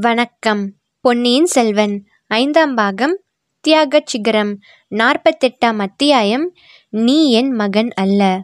வணக்கம். பொன்னியின் செல்வன் ஐந்தாம் பாகம் தியாகச் சிகரம் நாற்பத்தெட்டாம் அத்தியாயம் நீ என் மகன் அல்ல.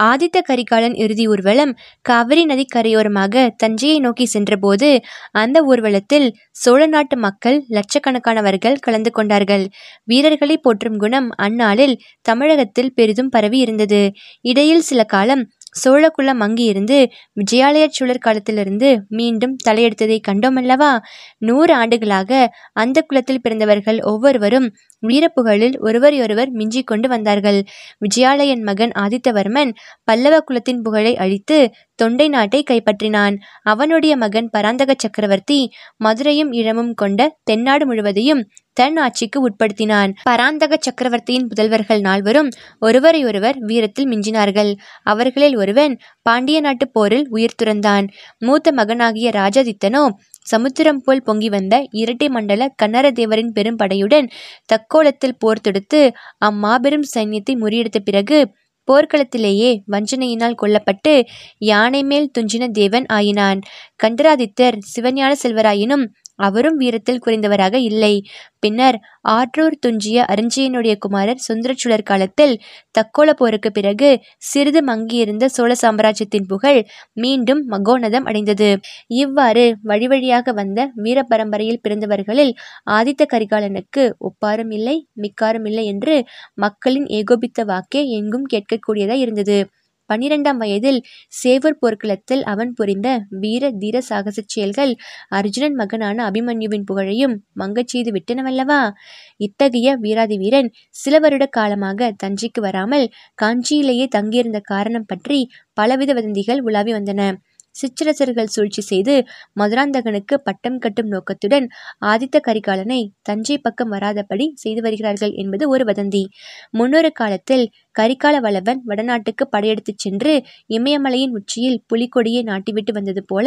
ஆதித்த கரிகாலன் இறுதி ஊர்வலம் காவிரி நதி கரையோரமாக தஞ்சையை நோக்கி சென்றபோது அந்த ஊர்வலத்தில் சோழ நாட்டு மக்கள் லட்சக்கணக்கானவர்கள் கலந்து கொண்டார்கள். வீரர்களை போற்றும் குணம் அந்நாளில் தமிழகத்தில் பெரிதும் பரவி இருந்தது இடையில் சில காலம் சோழகுலம் மங்கியிருந்து விஜயாலய சோழர் காலத்திலிருந்து மீண்டும் தலையெடுத்ததை கண்டோமல்லவா? நூறு ஆண்டுகளாக அந்த குலத்தில் பிறந்தவர்கள் ஒவ்வொருவரும் வீரப்புகழில் ஒருவரையொருவர் மிஞ்சிக் கொண்டு வந்தார்கள். விஜயாலயன் மகன் ஆதித்தவர்மன் பல்லவ குலத்தின் புகழை அழித்து தொண்டை நாட்டை கைப்பற்றினான். அவனுடைய மகன் பராந்தக சக்கரவர்த்தி மதுரையும் இளமும் கொண்ட தென்னாடு முழுவதையும் தன் ஆட்சிக்கு உட்படுத்தினான். பராந்தக சக்கரவர்த்தியின் புதல்வர்கள் நால்வரும் ஒருவரையொருவர் வீரத்தில் மிஞ்சினார்கள். அவர்களில் ஒருவன் பாண்டிய நாட்டு போரில் உயிர் துறந்தான். மூத்த மகனாகிய ராஜாதித்தனோ சமுத்திரம் போல் பொங்கி வந்த இரட்டை மண்டல கன்னர தேவரின் பெரும் படையுடன் தக்கோலத்தில் போர் தொடுத்து அம்மாபெரும் சைன்யத்தை முறியடித்த பிறகு போர்க்களத்திலேயே வஞ்சனையினால் கொல்லப்பட்டு யானை மேல் துஞ்சின தேவன் ஆயினான். கண்டராதித்தர் சிவஞான செல்வராயினும் அவரும் வீரத்தில் குறைந்தவராக இல்லை. பின்னர் ஆற்றூர் துஞ்சிய அரிஞ்சியனுடைய குமாரர் சுந்தரச்சுழர் காலத்தில் தக்கோல போருக்கு பிறகு சிறிது மங்கியிருந்த சோழ சாம்ராஜ்யத்தின் புகழ் மீண்டும் மகோனதம் அடைந்தது. இவ்வாறு வழிவழியாக வந்த வீர பரம்பரையில் பிறந்தவர்களில் ஆதித்த கரிகாலனுக்கு ஒப்பாரும் இல்லை மிக்காரும் இல்லை என்று மக்களின் ஏகோபித்த வாக்கே எங்கும் கேட்கக்கூடியதாய் இருந்தது. பன்னிரெண்டாம் வயதில் சேவூர் போர்க்களத்தில் அவன் புரிந்த வீர தீர சாகசச் செயல்கள் அர்ஜுனன் மகனான அபிமன்யுவின் புகழையும் மங்கச் செய்து விட்டனவல்லவா? இத்தகைய வீராதி வீரன் சில வருட காலமாக தஞ்சைக்கு வராமல் காஞ்சியிலேயே தங்கியிருந்த காரணம் பற்றி பலவித வதந்திகள் உலாவி வந்தன. சிற்றரசர்கள் சூழ்ச்சி செய்து மதுராந்தகனுக்கு பட்டம் கட்டும் நோக்கத்துடன் ஆதித்த கரிகாலனை தஞ்சை பக்கம் வராதபடி செய்து வருகிறார்கள் என்பது ஒரு வதந்தி. முன்னொரு காலத்தில் கரிகால வல்லவன் வடநாட்டுக்கு படையெடுத்துச் சென்று இமயமலையின் உச்சியில் புலிக்கொடியை நாட்டிவிட்டு வந்தது போல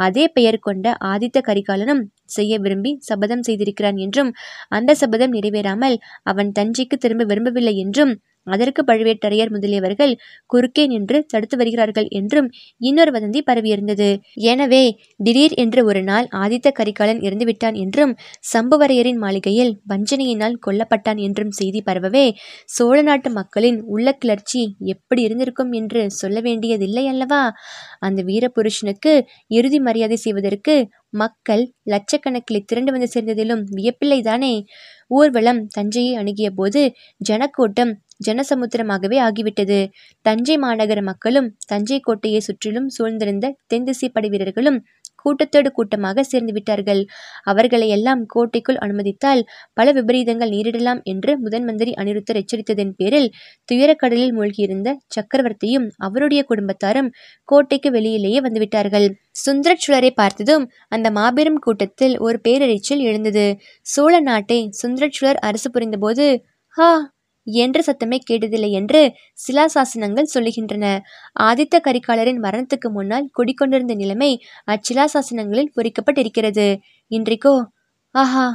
அதே பெயர் கொண்ட ஆதித்த கரிகாலனும் செய்ய விரும்பி சபதம் செய்திருக்கிறான் என்றும் அந்த சபதம் நிறைவேறாமல் அவன் தஞ்சைக்கு திரும்ப விரும்பவில்லை என்றும் அதற்கு பழுவேட்டரையர் முதலியவர்கள் குறுக்கே நின்று தடுத்து வருகிறார்கள் என்றும் இன்னொரு வதந்தி பரவியிருந்தது. எனவே திடீர் என்று ஒரு நாள் ஆதித்த கரிகாலன் இறந்துவிட்டான் என்றும் சம்புவரையரின் மாளிகையில் வஞ்சனையினால் கொல்லப்பட்டான் என்றும் செய்தி பரவவே சோழ நாட்டு மக்களின் உள்ள கிளர்ச்சி எப்படி இருந்திருக்கும் என்று சொல்ல வேண்டியதில்லை அல்லவா? அந்த வீரபுருஷனுக்கு இறுதி மரியாதை செய்வதற்கு மக்கள் லட்சக்கணக்கில் திரண்டு வந்து சேர்ந்ததிலும் வியப்பில்லைதானே? ஊர்வலம் தஞ்சையை அணுகிய போது ஜனக்கூட்டம் ஜனசமுத்திரமாகவே ஆகிவிட்டது. தஞ்சை மாநகர மக்களும் தஞ்சை கோட்டையை சுற்றிலும் சூழ்ந்திருந்த தென்திசை படை வீரர்களும் கூட்டத்தோடு கூட்டமாக சேர்ந்து விட்டார்கள். அவர்களை எல்லாம் கோட்டைக்குள் அனுமதித்தால் பல விபரீதங்கள் நேரிடலாம் என்று முதன் மந்திரி அனிருத்தர் எச்சரித்ததன் பேரில் துயரக்கடலில் மூழ்கியிருந்த சக்கரவர்த்தியும் அவருடைய குடும்பத்தாரும் கோட்டைக்கு வெளியிலேயே வந்துவிட்டார்கள். சுந்தரச்சுழரை பார்த்ததும் அந்த மாபெரும் கூட்டத்தில் ஒரு பேரறிச்சல் எழுந்தது. சோழ நாட்டை சுந்தரச்சுழர் அரசு புரிந்தபோது ஹா என்ற சத்தமே கேட்டதில்லை என்று சிலாசாசனங்கள் சொல்லுகின்றன. ஆதித்த கரிகாலரின் மரணத்துக்கு முன்னால் குடிக்கொண்டிருந்த நிலைமை அச்சிலாசாசனங்களில் பொறிக்கப்பட்டிருக்கிறது. இன்றைக்கோ? ஆஹா!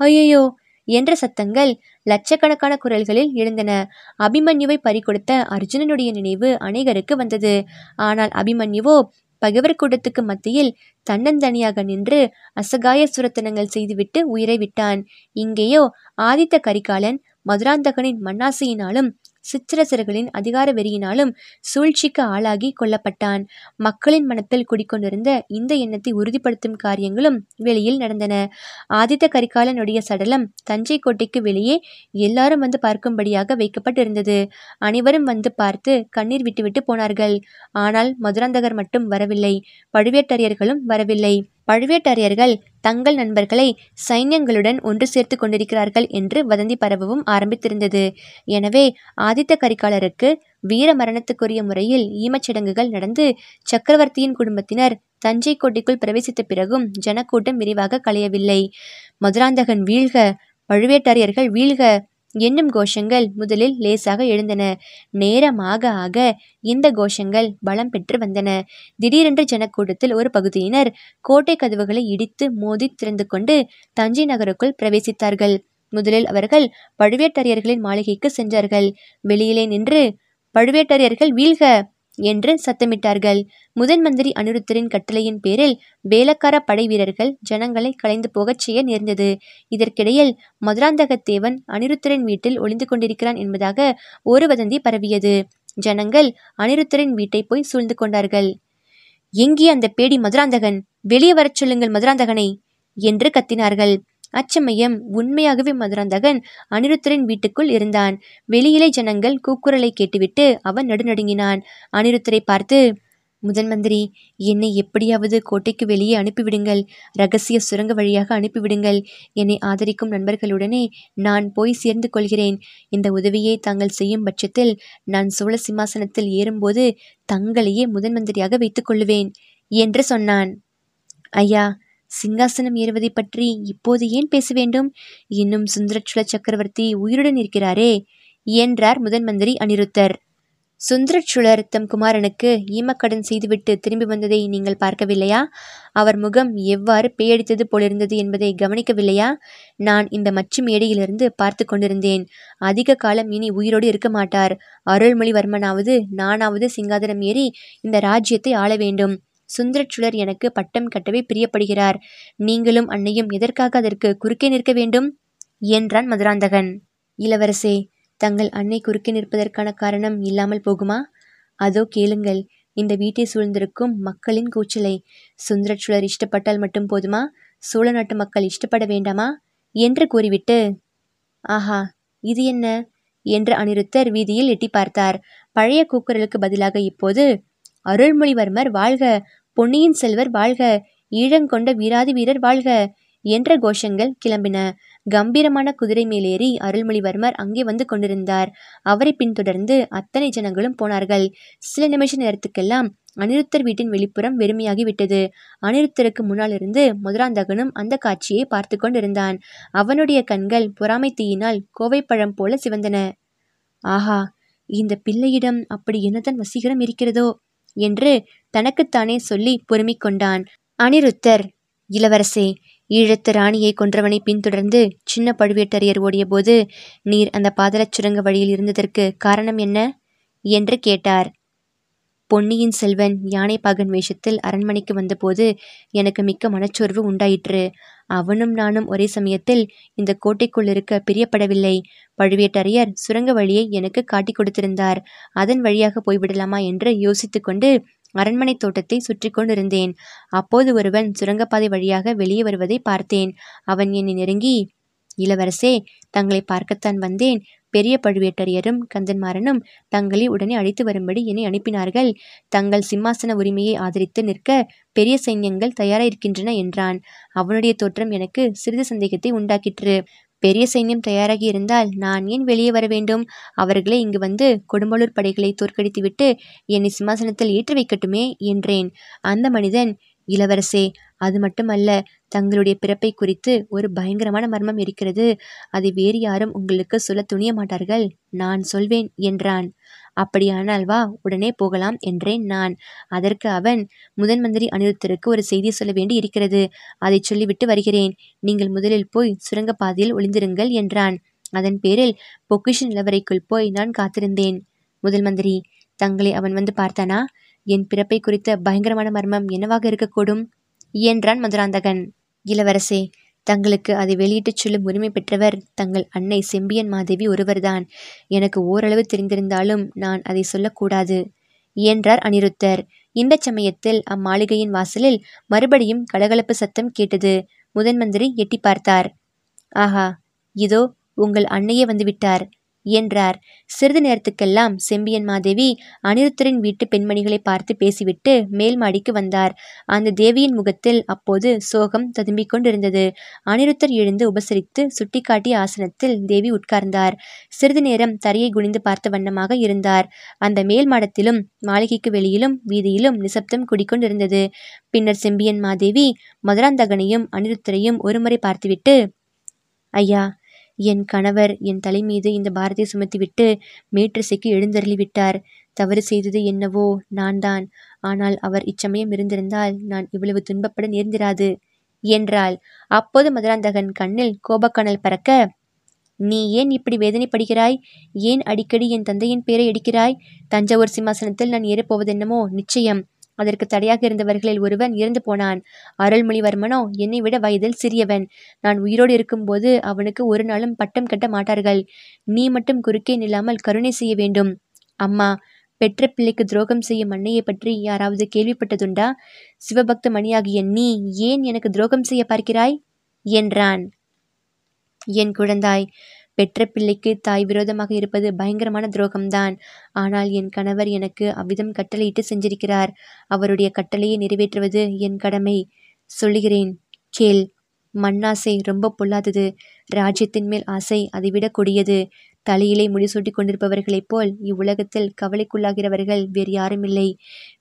ஐயோ என்ற சத்தங்கள் லட்சக்கணக்கான குரல்களில் எழுந்தன. அபிமன்யுவை பறிகொடுத்த அர்ஜுனனுடைய நினைவு அநேகருக்கு வந்தது. ஆனால் அபிமன்யுவோ பகைவர் கூட்டத்துக்கு மத்தியில் தன்னந்தனியாக நின்று அசகாய சுரத்தனங்கள் செய்துவிட்டு உயிரை விட்டான். இங்கேயோ ஆதித்த கரிகாலன் மதுராந்தகனின் மண்ணாசையினாலும் சிற்றரசர்களின் அதிகார வெறியினாலும் சூழ்ச்சிக்கு ஆளாகி கொல்லப்பட்டான். மக்களின் மனத்தில் குடிக்கொண்டிருந்த இந்த எண்ணத்தை உறுதிப்படுத்தும் காரியங்களும் வெளியில் நடந்தன. ஆதித்த கரிகாலனுடைய சடலம் தஞ்சை கோட்டைக்கு வெளியே எல்லாரும் வந்து பார்க்கும்படியாக வைக்கப்பட்டிருந்தது. அனைவரும் வந்து பார்த்து கண்ணீர் விட்டுவிட்டு போனார்கள். ஆனால் மதுராந்தகர் மட்டும் வரவில்லை. பழுவேட்டரையர்களும் வரவில்லை. பழுவேட்டரையர்கள் தங்கள் நண்பர்களை சைன்யங்களுடன் ஒன்று சேர்த்து கொண்டிருக்கிறார்கள் என்று வதந்தி பரவவும் ஆரம்பித்திருந்தது. எனவே ஆதித்த கரிகாலருக்கு வீர மரணத்துக்குரிய முறையில் ஈமச்சடங்குகள் நடந்து சக்கரவர்த்தியின் குடும்பத்தினர் தஞ்சை கோட்டைக்குள் பிரவேசித்த பிறகும் ஜனக்கூட்டம் விரிவாக களையவில்லை. மதுராந்தகன் வீழ்க பழுவேட்டரையர்கள் வீழ்க என்னும் கோஷங்கள் முதலில் லேசாக எழுந்தன. நேரமாக ஆக இந்த கோஷங்கள் பலம் பெற்று வந்தன. திடீரென்று ஜனக்கூட்டத்தில் ஒரு பகுதியினர் கோட்டை கதவுகளை இடித்து மோதி திறந்து கொண்டு தஞ்சை நகருக்குள் பிரவேசித்தார்கள். முதலில் அவர்கள் பழுவேட்டரையர்களின் மாளிகைக்கு சென்றார்கள். வெளியிலே நின்று பழுவேட்டரையர்கள் வீழ்க! என்று சத்தமிட்டார்கள். முதன் மந்திரி அனிருத்தரின் கட்டளையின் பேரில் வேலக்கார படை வீரர்கள் ஜனங்களை கலைந்து போகச் செய்ய நேர்ந்தது. இதற்கிடையில் மதுராந்தகத்தேவன் அனிருத்தரின் வீட்டில் ஒளிந்து கொண்டிருக்கிறான் என்பதாக ஒரு வதந்தி பரவியது. ஜனங்கள் அனிருத்தரின் வீட்டை போய் சூழ்ந்து கொண்டார்கள். எங்கே அந்த பேடி மதுராந்தகன்? வெளியே வரச் சொல்லுங்கள் மதுராந்தகனை! என்று கத்தினார்கள். அச்சமயம் உண்மையாகவே மதுராந்தகன் அனிருத்தரின் வீட்டுக்குள் இருந்தான். வெளியிலே ஜனங்கள் கூக்குரலை கேட்டுவிட்டு அவன் நடுநடுங்கினான். அனிருத்தரை பார்த்து முதன் மந்திரி என்னை எப்படியாவது கோட்டைக்கு வெளியே அனுப்பிவிடுங்கள். ரகசிய சுரங்க வழியாக அனுப்பிவிடுங்கள். என்னை ஆதரிக்கும் நண்பர்களுடனே நான் போய் சேர்ந்து கொள்கிறேன். இந்த உதவியை தாங்கள் செய்யும் பட்சத்தில் நான் சோழ சிம்மாசனத்தில் ஏறும்போது தங்களையே முதன் மந்திரியாக வைத்துக் கொள்ளுவேன் என்று சொன்னான். ஐயா சிங்காசனம் ஏறுவதை பற்றி இப்போது ஏன் பேச வேண்டும்? இன்னும் சுந்தரச்சுல சக்கரவர்த்தி உயிருடன் இருக்கிறாரே என்றார் முதன் மந்திரி அனிருத்தர். சுந்தரச்சுழர் தம் குமாரனுக்கு ஈமக்கடன் செய்துவிட்டு திரும்பி வந்ததை நீங்கள் பார்க்கவில்லையா? அவர் முகம் எவ்வாறு பேயடித்தது போலிருந்தது என்பதை கவனிக்கவில்லையா? நான் இந்த மச்சு மேடையிலிருந்து பார்த்து கொண்டிருந்தேன். அதிக காலம் இனி உயிரோடு இருக்க மாட்டார். அருள்மொழிவர்மனாவது நானாவது சிங்காதனம் ஏறி இந்த ராஜ்யத்தை ஆள வேண்டும். சுந்தரச்சுழர் எனக்கு பட்டம் கட்டவே பிரியப்படுகிறார். நீங்களும் அன்னையும் எதற்காக அதற்கு குறுக்கே நிற்க வேண்டும்? என்றான் மதுராந்தகன். இளவரசே தங்கள் அன்னை குறுக்கே நிற்பதற்கான காரணம் இல்லாமல் போகுமா? அதோ கேளுங்கள் இந்த வீட்டை சூழ்ந்திருக்கும் மக்களின் கூச்சலை. சுந்தரச்சுழர் இஷ்டப்பட்டால் மட்டும் போதுமா? சோழ நாட்டு மக்கள் இஷ்டப்பட வேண்டாமா? என்று கூறிவிட்டு ஆஹா இது என்ன? என்று அனிருத்தர் வீதியில் எட்டி பார்த்தார். பழைய கூக்குரலுக்கு பதிலாக இப்போது அருள்மொழிவர்மர் வாழ்க பொன்னியின் செல்வர் வாழ்க ஈழங்கொண்ட வீராதி வீரர் வாழ்க என்ற கோஷங்கள் கிளம்பின. கம்பீரமான குதிரை மேலேறி அருள்மொழிவர்மர் அங்கே வந்து கொண்டிருந்தார். அவரை பின்தொடர்ந்து அத்தனை ஜனங்களும் போனார்கள். சில நிமிஷ நேரத்துக்கெல்லாம் அனிருத்தர் வீட்டின் வெளிப்புறம் வெறுமையாகி விட்டது. அனிருத்தருக்கு முன்னால் இருந்து முதலாந்தகனும் அந்த காட்சியை பார்த்து கொண்டிருந்தான். அவனுடைய கண்கள் பொறாமை தீயினால் கோவைப்பழம் போல சிவந்தன. ஆஹா இந்த பிள்ளையிடம் அப்படி என்னதான் வசீகரம் இருக்கிறதோ? என்று தனக்குத்தானே சொல்லி பொறுமிக் கொண்டான் அனிருத்தர் இளவரசே ஈழத்து ராணியை கொன்றவனை பின்தொடர்ந்து சின்ன பழுவேட்டரையர் ஓடியபோது நீர் அந்த பாதலச் சுரங்க வழியில் இருந்ததற்கு காரணம் என்ன? என்று கேட்டார். பொன்னியின் செல்வன் யானைப்பாகன் வேஷத்தில் அரண்மனைக்கு வந்தபோது எனக்கு மிக்க மனச்சோர்வு உண்டாயிற்று. அவனும் நானும் ஒரே சமயத்தில் இந்த கோட்டைக்குள் இருக்க பிரியப்படவில்லை. பழுவேட்டரையர் சுரங்க வழியை எனக்கு காட்டிக் கொடுத்திருந்தார். அதன் வழியாக போய்விடலாமா என்று யோசித்துக்கொண்டு அரண்மனை தோட்டத்தை சுற்றி கொண்டிருந்தேன். அப்போது ஒருவன் சுரங்கப்பாதை வழியாக வெளியே வருவதை பார்த்தேன். அவன் என்னை நெருங்கி இளவரசே தங்களை பார்க்கத்தான் வந்தேன். பெரிய பழுவேட்டரையரும் கந்தன்மாறனும் தங்களை உடனே அழைத்து வரும்படி என்னை அனுப்பினார்கள். தங்கள் சிம்மாசன உரிமையை ஆதரித்து நிற்க பெரிய சைன்யங்கள் தயாராயிருக்கின்றன என்றான். அவனுடைய தோற்றம் எனக்கு சிறிது சந்தேகத்தை உண்டாக்கிற்று. பெரிய சைன்யம் தயாராகி இருந்தால் நான் ஏன் வெளியே வர வேண்டும்? அவர்களே இங்கு வந்து கொடும்பலூர் படைகளை தோற்கடித்துவிட்டு என்னை சிம்மாசனத்தில் ஏற்றி வைக்கட்டுமே என்றேன். அந்த மனிதன் இளவரசே அது மட்டுமல்ல தங்களுடைய பிறப்பை குறித்து ஒரு பயங்கரமான மர்மம் இருக்கிறது. அதை வேறு யாரும் உங்களுக்கு சொல்ல துணிய மாட்டார்கள் நான் சொல்வேன் என்றான். அப்படியானால் வா உடனே போகலாம் என்றேன் நான். அதற்கு அவன் முதன் மந்திரி அனிருத்தருக்கு ஒரு செய்தி சொல்ல வேண்டி இருக்கிறது. அதை சொல்லிவிட்டு வருகிறேன். நீங்கள் முதலில் போய் சுரங்கப்பாதையில் ஒளிந்திருங்கள் என்றான். அதன் பேரில் பொக்கிஷன் நிலவரைக்குள் போய் நான் காத்திருந்தேன். முதல் மந்திரி தங்களை அவன் வந்து பார்த்தானா? என் பிறப்பை குறித்த பயங்கரமான மர்மம் என்னவாக இருக்கக்கூடும்? என்றான் மதுராந்தகன். இளவரசே தங்களுக்கு அதை வெளியிட்டுச் சொல்லும் உரிமை பெற்றவர் தங்கள் அன்னை செம்பியன் மாதேவி ஒருவர்தான். எனக்கு ஓரளவு தெரிந்திருந்தாலும் நான் அதை சொல்லக்கூடாது என்றார் அனிருத்தர். இந்த சமயத்தில் அம்மாளிகையின் வாசலில் மறுபடியும் கலகலப்பு சத்தம் கேட்டது. முதன்மந்திரி எட்டி பார்த்தார். ஆஹா இதோ உங்கள் அன்னையே வந்துவிட்டார். என்றார். சிறிது நேரத்துக்கெல்லாம் செம்பியன் மாதேவி அனிருத்தரின் வீட்டு பெண்மணிகளை பார்த்து பேசிவிட்டு மேல் மாடிக்கு வந்தார். அந்த தேவியின் முகத்தில் அப்போது சோகம் ததும்பிக் கொண்டிருந்தது. அனிருத்தர் எழுந்து உபசரித்து சுட்டிக்காட்டிய ஆசனத்தில் தேவி உட்கார்ந்தார். சிறிது நேரம் தரையை குனிந்து பார்த்த வண்ணமாக இருந்தார். அந்த மேல் மாடத்திலும் மாளிகைக்கு வெளியிலும் வீதியிலும் நிசப்தம் குடிக்கொண்டிருந்தது பின்னர் செம்பியன் மாதேவி மதுராந்தகனையும் அனிருத்தரையும் ஒருமுறை பார்த்துவிட்டு ஐயா என் கணவர் என் தலை மீது இந்த பாரத்தை சுமத்திவிட்டு மேற்றிசைக்கு எழுந்தருளி விட்டார். தவறு செய்தது என்னவோ நான் தான் ஆனால் அவர் இச்சமயம் இருந்திருந்தால் நான் இவ்வளவு துன்பப்பட நேர்ந்திராது. என்றாள். அப்போது மதுராந்தகன் கண்ணில் கோபக்கணல் பறக்க நீ ஏன் இப்படி வேதனைப்படுகிறாய்? ஏன் அடிக்கடி என் தந்தையின் பேரை எடுக்கிறாய்? தஞ்சாவூர் சிம்மாசனத்தில் நான் ஏறப்போவதென்னமோ? நிச்சயம். அதற்கு தடையாக இருந்தவர்களில் ஒருவன் இறந்து போனான். அருள்மொழிவர்மனோ என்னை விட வயதில் சிறியவன். நான் உயிரோடு இருக்கும்போது அவனுக்கு ஒரு நாளும் பட்டம் கட்ட மாட்டார்கள். நீ மட்டும் குறுக்கே நில்லாமல் கருணை செய்ய வேண்டும். அம்மா பெற்ற பிள்ளைக்கு துரோகம் செய்யும் அன்னையை பற்றி யாராவது கேள்விப்பட்டதுண்டா? சிவபக்த மணியாகிய நீ ஏன் எனக்கு துரோகம் செய்ய பார்க்கிறாய்? என்றான். என் குழந்தாய் பெற்ற பிள்ளைக்கு தாய் விரோதமாக இருப்பது பயங்கரமான துரோகம்தான். ஆனால் என் கணவர் எனக்கு அவ்விதம் கட்டளையிட்டு செஞ்சிருக்கிறார் அவருடைய கட்டளையை நிறைவேற்றுவது என் கடமை. சொல்லுகிறேன் கேள். மண்ணாசை ரொம்ப பொல்லாதது. ராஜ்யத்தின் மேல் ஆசை அதைவிடக் கொடியது. தலையிலே முடிசூட்டி கொண்டிருப்பவர்களைப் போல் இவ்வுலகத்தில் கவலைக்குள்ளாகிறவர்கள் வேறு யாருமில்லை.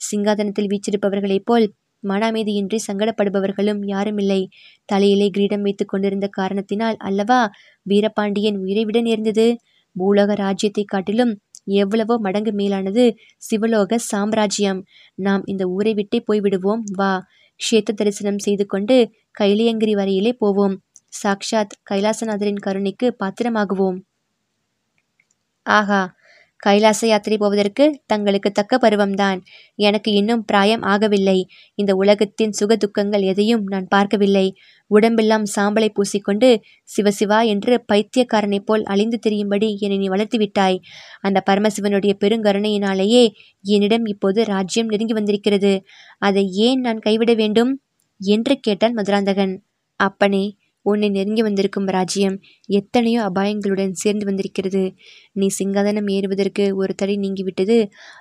சிங்காதனத்தில் வீச்சிருப்பவர்களைப் போல் மன அமைதியின்றி சங்கடப்படுபவர்களும் யாருமில்லை. தலையிலே கிரீடம் வைத்துக் கொண்டிருந்த காரணத்தினால் அல்லவா வீரபாண்டியன் உயிரை விட நேர்ந்தது? பூலோக ராஜ்யத்தை காட்டிலும் எவ்வளவோ மடங்கு மேலானது சிவலோக சாம்ராஜ்யம். நாம் இந்த ஊரை விட்டே போய்விடுவோம். வா. க்ஷேத்த தரிசனம் செய்து கொண்டு கைலியங்கிரி வரையிலே போவோம். சாக்ஷாத் கைலாசநாதரின் கருணைக்கு பாத்திரமாகுவோம். ஆகா கைலாச யாத்திரை போவதற்கு தங்களுக்கு தக்க பருவம்தான். எனக்கு இன்னும் பிராயம் ஆகவில்லை. இந்த உலகத்தின் சுக துக்கங்கள் எதையும் நான் பார்க்கவில்லை. உடம்பெல்லாம் சாம்பலை பூசிக்கொண்டு சிவசிவா என்று பைத்தியக்காரனைப் போல் அழிந்து தெரியும்படி என்னை நீ வளர்த்து விட்டாய். அந்த பரமசிவனுடைய பெருங்கருணையினாலேயே என்னிடம் இப்போது ராஜ்யம் நெருங்கி வந்திருக்கிறது. அதை ஏன் நான் கைவிட வேண்டும்? என்று கேட்டான் மதுராந்தகன். அப்பனே உன்னை நெருங்கி வந்திருக்கும் ராஜ்யம் எத்தனையோ அபாயங்களுடன் சேர்ந்து வந்திருக்கிறது. நீ சிங்காதனம் ஏறுவதற்கு ஒரு தடை நீங்கிவிட்டது.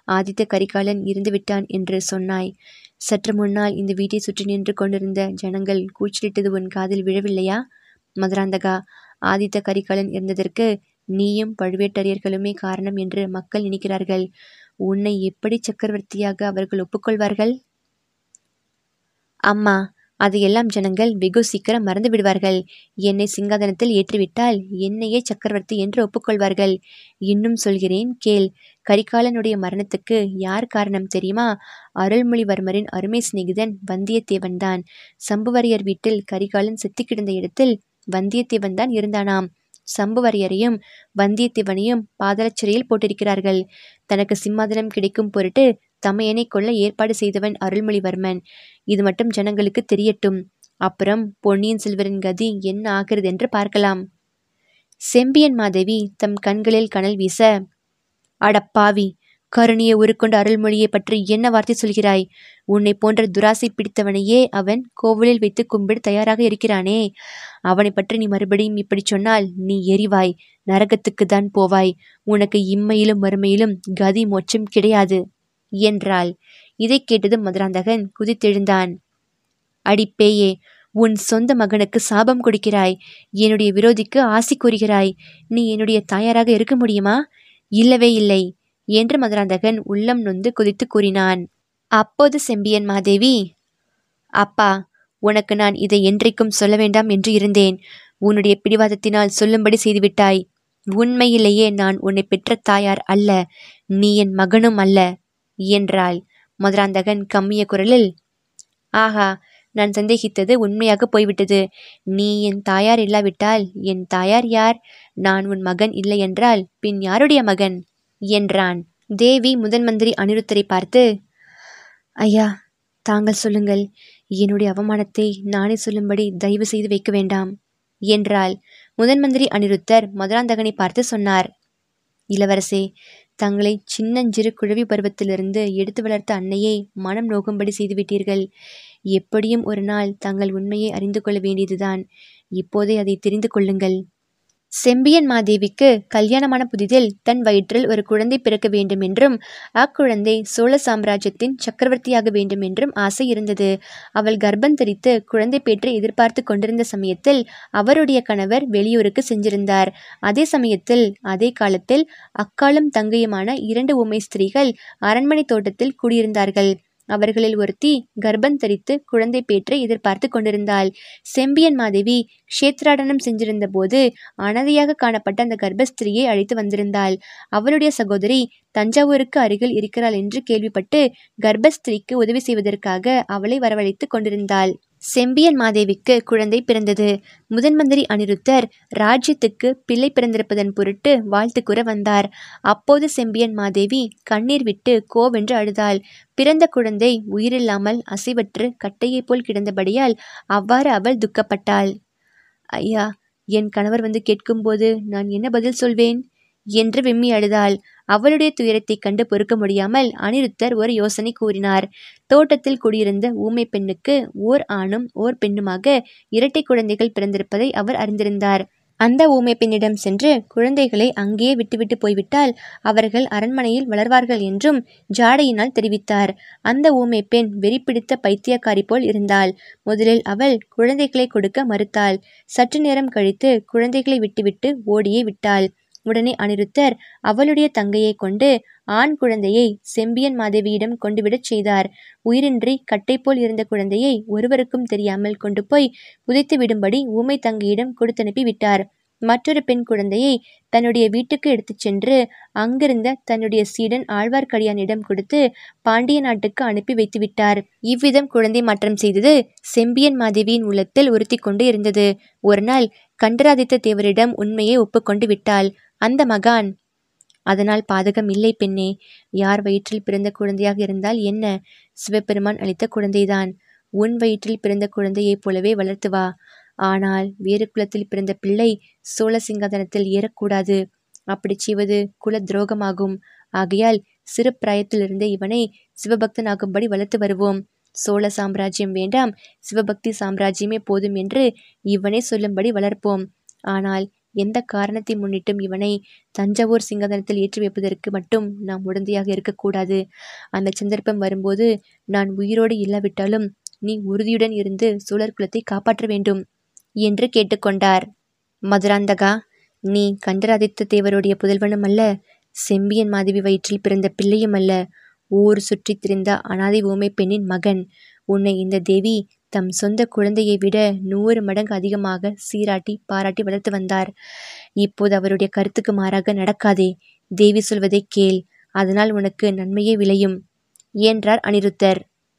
ஆதித்த கரிகாலன் இருந்து விட்டான் என்று சொன்னாய். சற்று முன்னால் இந்த வீட்டை சுற்றி நின்று கொண்டிருந்த ஜனங்கள் கூச்சலிட்டது உன் காதில் விழவில்லையா? மதுராந்தகா ஆதித்த கரிகாலன் இருந்ததற்கு நீயும் பழுவேட்டரையர்களுமே காரணம் என்று மக்கள் நினைக்கிறார்கள். உன்னை எப்படி சக்கரவர்த்தியாக அவர்கள் ஒப்புக்கொள்வார்கள்? அம்மா அதையெல்லாம் ஜனங்கள் வெகு சீக்கிரம் மறந்து விடுவார்கள் என்னை சிங்காதனத்தில் ஏற்றிவிட்டால் என்னையே சக்கரவர்த்தி என்று ஒப்புக்கொள்வார்கள். இன்னும் சொல்கிறேன் கேள். கரிகாலனுடைய மரணத்துக்கு யார் காரணம் தெரியுமா? அருள்மொழிவர்மரின் அருமை சிநேகிதன் வந்தியத்தேவன்தான். சம்புவரையர் வீட்டில் கரிகாலன் செத்து கிடந்த இடத்தில் வந்தியத்தேவன் தான் இருந்தானாம். சம்புவரையரையும் வந்தியத்தேவனையும் பாதாள போட்டிருக்கிறார்கள். தனக்கு சிம்மாதனம் கிடைக்கும் பொருட்டு தமையனை கொள்ள ஏற்பாடு செய்தவன் அருள்மொழிவர்மன். இது மட்டும் ஜனங்களுக்கு தெரியட்டும். அப்புறம் பொன்னியின் செல்வரின் கதி என்ன ஆகிறது என்று பார்க்கலாம். செம்பியன் மாதேவி தம் கண்களில் கனல் வீச அடப்பாவி கருணியை உருக்கொண்டு அருள்மொழியை பற்றி என்ன வார்த்தை சொல்கிறாய்? உன்னை போன்ற துராசை பிடித்தவனையே அவன் கோவிலில் வைத்து கும்பிட தயாராக இருக்கிறானே. அவனை பற்றி நீ மறுபடியும் இப்படி சொன்னால் நீ எரிவாய். நரகத்துக்கு தான் போவாய். உனக்கு இம்மையிலும் மறுமையிலும் கதி மோட்சம் கிடையாது. என்றாள். இதை கேட்டதும் மதுராந்தகன் குதித்தெழுந்தான். அடிப்பேயே உன் சொந்த மகனுக்கு சாபம் கொடுக்கிறாய். என்னுடைய விரோதிக்கு ஆசி கூறுகிறாய். நீ என்னுடைய தாயாராக இருக்க முடியுமா? இல்லவே இல்லை என்று மதுராந்தகன் உள்ளம் நொந்து குதித்து கூறினான். அப்போது செம்பியன் மாதேவி அப்பா உனக்கு நான் இதை என்றைக்கும் சொல்ல வேண்டாம் என்று இருந்தேன். உன்னுடைய பிடிவாதத்தினால் சொல்லும்படி செய்துவிட்டாய். உண்மையிலேயே நான் உன்னை பெற்ற தாயார் அல்ல நீ என் மகனும் அல்ல. என்றாள். மதுராந்தகன் கம்மிய குரலில் ஆஹா நான் சந்தேகித்தது உண்மையாக போய்விட்டது. நீ என் தாயார் இல்லாவிட்டால் என் தாயார் யார்? நான் உன் மகன் இல்லை என்றால் பின் யாருடைய மகன்? என்றான். தேவி முதன் மந்திரி அனிருத்தரை பார்த்து ஐயா தாங்கள் சொல்லுங்கள். என்னுடைய அவமானத்தை நானே சொல்லும்படி தயவு செய்து வைக்க வேண்டாம் என்றாள். முதன் மந்திரி அனிருத்தர் மதுராந்தகனை பார்த்து சொன்னார் இளவரசே தங்களை சின்னஞ்சிறு குழவி பருவத்திலிருந்து எடுத்து வளர்த்த அன்னையை மனம் நோகும்படி செய்துவிட்டீர்கள். எப்படியும் ஒரு நாள் தங்கள் உண்மையை அறிந்து கொள்ள வேண்டியதுதான். இப்போதே அதை தெரிந்து கொள்ளுங்கள். செம்பியன் மாதேவிக்கு கல்யாணமான புதிதில் தன் வயிற்றில் ஒரு குழந்தை பிறக்க வேண்டும் என்றும் அக்குழந்தை சோழ சாம்ராஜ்யத்தின் சக்கரவர்த்தியாக வேண்டும் என்றும் ஆசை இருந்தது. அவள் கர்ப்பம் தெரித்து குழந்தை பேற்றை எதிர்பார்த்து கொண்டிருந்த சமயத்தில் அவருடைய கணவர் வெளியூருக்கு சென்றிருந்தார். அதே சமயத்தில் அதே காலத்தில் அக்காலும் தங்கையுமான இரண்டு உமை ஸ்திரீகள் அரண்மனை தோட்டத்தில் குடியிருந்தார்கள். அவர்களில் ஒருத்தி கர்ப்பம் தரித்து குழந்தை பேற்றை எதிர்பார்த்து கொண்டிருந்தாள். செம்பியன் மாதேவி க்ஷேத்ராடனம் செஞ்சிருந்த போது அனாதையாக காணப்பட்ட அந்த கர்ப்பஸ்திரியை அழைத்து வந்திருந்தாள். அவளுடைய சகோதரி தஞ்சாவூருக்கு அருகில் இருக்கிறாள் என்று கேள்விப்பட்டு கர்ப்பஸ்திரிக்கு உதவி செய்வதற்காக அவளை வரவழைத்து கொண்டிருந்தாள். செம்பியன் மாதேவிக்கு குழந்தை பிறந்தது. முதன்மந்திரி அனிருத்தர் ராஜ்யத்துக்கு பிள்ளை பிறந்திருப்பதன் பொருட்டு வாழ்த்து கூற வந்தார். அப்போது செம்பியன் மாதேவி கண்ணீர் விட்டு கோவென்று அழுதாள். பிறந்த குழந்தை உயிரில்லாமல் அசைவற்று கட்டையைப் போல் கிடந்தபடியால் அவ்வாறு அவள் துக்கப்பட்டாள். ஐயா என் கணவர் வந்து கேட்கும்போது நான் என்ன பதில் சொல்வேன்? என்று விம்மி அழுதாள். அவளுடைய துயரத்தைக் கண்டு பொறுக்க முடியாமல் அனிருத்தர் ஒரு யோசனை கூறினார். தோட்டத்தில் குடியிருந்த ஊமை பெண்ணுக்கு ஓர் ஆணும் ஓர் பெண்ணுமாக இரட்டை குழந்தைகள் பிறந்திருப்பதை அவர் அறிந்திருந்தார். அந்த ஊமை பெண்ணிடம் சென்று குழந்தைகளை அங்கேயே விட்டுவிட்டு போய்விட்டால் அவர்கள் அரண்மனையில் வளர்வார்கள் என்றும் ஜாடையினால் தெரிவித்தார். அந்த ஊமை பெண் வெறிப்பிடித்த பைத்தியக்காரி போல் இருந்தாள். முதலில் அவள் குழந்தைகளை கொடுக்க மறுத்தாள். சற்று நேரம் கழித்து குழந்தைகளை விட்டுவிட்டு ஓடியே விட்டாள். உடனே அனிருத்தர் அவளுடைய தங்கையை கொண்டு ஆண் குழந்தையை செம்பியன் மாதேவியிடம் கொண்டுவிடச் செய்தார். உயிரின்றி கட்டைப்போல் போல் இருந்த குழந்தையை ஒருவருக்கும் தெரியாமல் கொண்டு போய் புதைத்து விடும்படி ஊமை தங்கையிடம் கொடுத்தனுப்பி விட்டார். மற்றொரு பெண் குழந்தையை தன்னுடைய வீட்டுக்கு எடுத்துச் சென்று அங்கிருந்த தன்னுடைய சீடன் ஆழ்வார்க்கடியானிடம் கொடுத்து பாண்டிய நாட்டுக்கு அனுப்பி வைத்துவிட்டார் இவ்விதம் குழந்தை மாற்றம் செய்தது செம்பியன் மாதேவியின் உள்ளத்தில் உறுத்தி கொண்டு இருந்தது. ஒரு நாள் கண்டராதித்த தேவரிடம் உண்மையை ஒப்புக்கொண்டு விட்டாள். அந்த மகான் அதனால் பாதகம் இல்லை பெண்ணே யார் வயிற்றில் பிறந்த குழந்தையாக இருந்தால் என்ன? சிவபெருமான் அளித்த குழந்தைதான். உன் வயிற்றில் பிறந்த குழந்தையைப் போலவே வளர்த்து வா. ஆனால் வேறு குலத்தில் பிறந்த பிள்ளை சோழ சிங்காதனத்தில் ஏறக்கூடாது. அப்படி செய்வது குல துரோகமாகும். ஆகையால் சிறு பிராயத்திலிருந்தே இவனை சிவபக்தனாகும்படி வளர்த்து வருவோம். சோழ சாம்ராஜ்யம் வேண்டாம் சிவபக்தி சாம்ராஜ்யமே போதும் என்று இவனே சொல்லும்படி வளர்ப்போம். ஆனால் எந்த காரணத்தை முன்னிட்டும் இவனை தஞ்சாவூர் சிங்காதனத்தில் ஏற்றி வைப்பதற்கு மட்டும் நாம் உடந்தையாக இருக்கக்கூடாது. அந்த சந்தர்ப்பம் வரும்போது நான் உயிரோடு இல்லாவிட்டாலும் நீ உறுதியுடன் இருந்து சோழர் குலத்தை காப்பாற்ற வேண்டும் என்று கேட்டுக்கொண்டார். மதுராந்தகா நீ கண்டராதித்த தேவருடைய புதல்வனும் அல்ல செம்பியன் மாதவி வயிற்றில் பிறந்த பிள்ளையும் அல்ல. ஊர் சுற்றித் திரிந்த அனாதை ஊமை பெண்ணின் மகன். உன்னை இந்த தேவி தம் சொந்த குழந்தையை விட நூறு மடங்கு அதிகமாக சீராட்டி பாராட்டி வளர்த்து வந்தார். இப்போது அவருடைய கருத்துக்கு மாறாக நடக்காதே. தேவி சொல்வதை கேள். அதனால் உனக்கு நன்மையே விளையும் என்றார் அனிருத்தர்.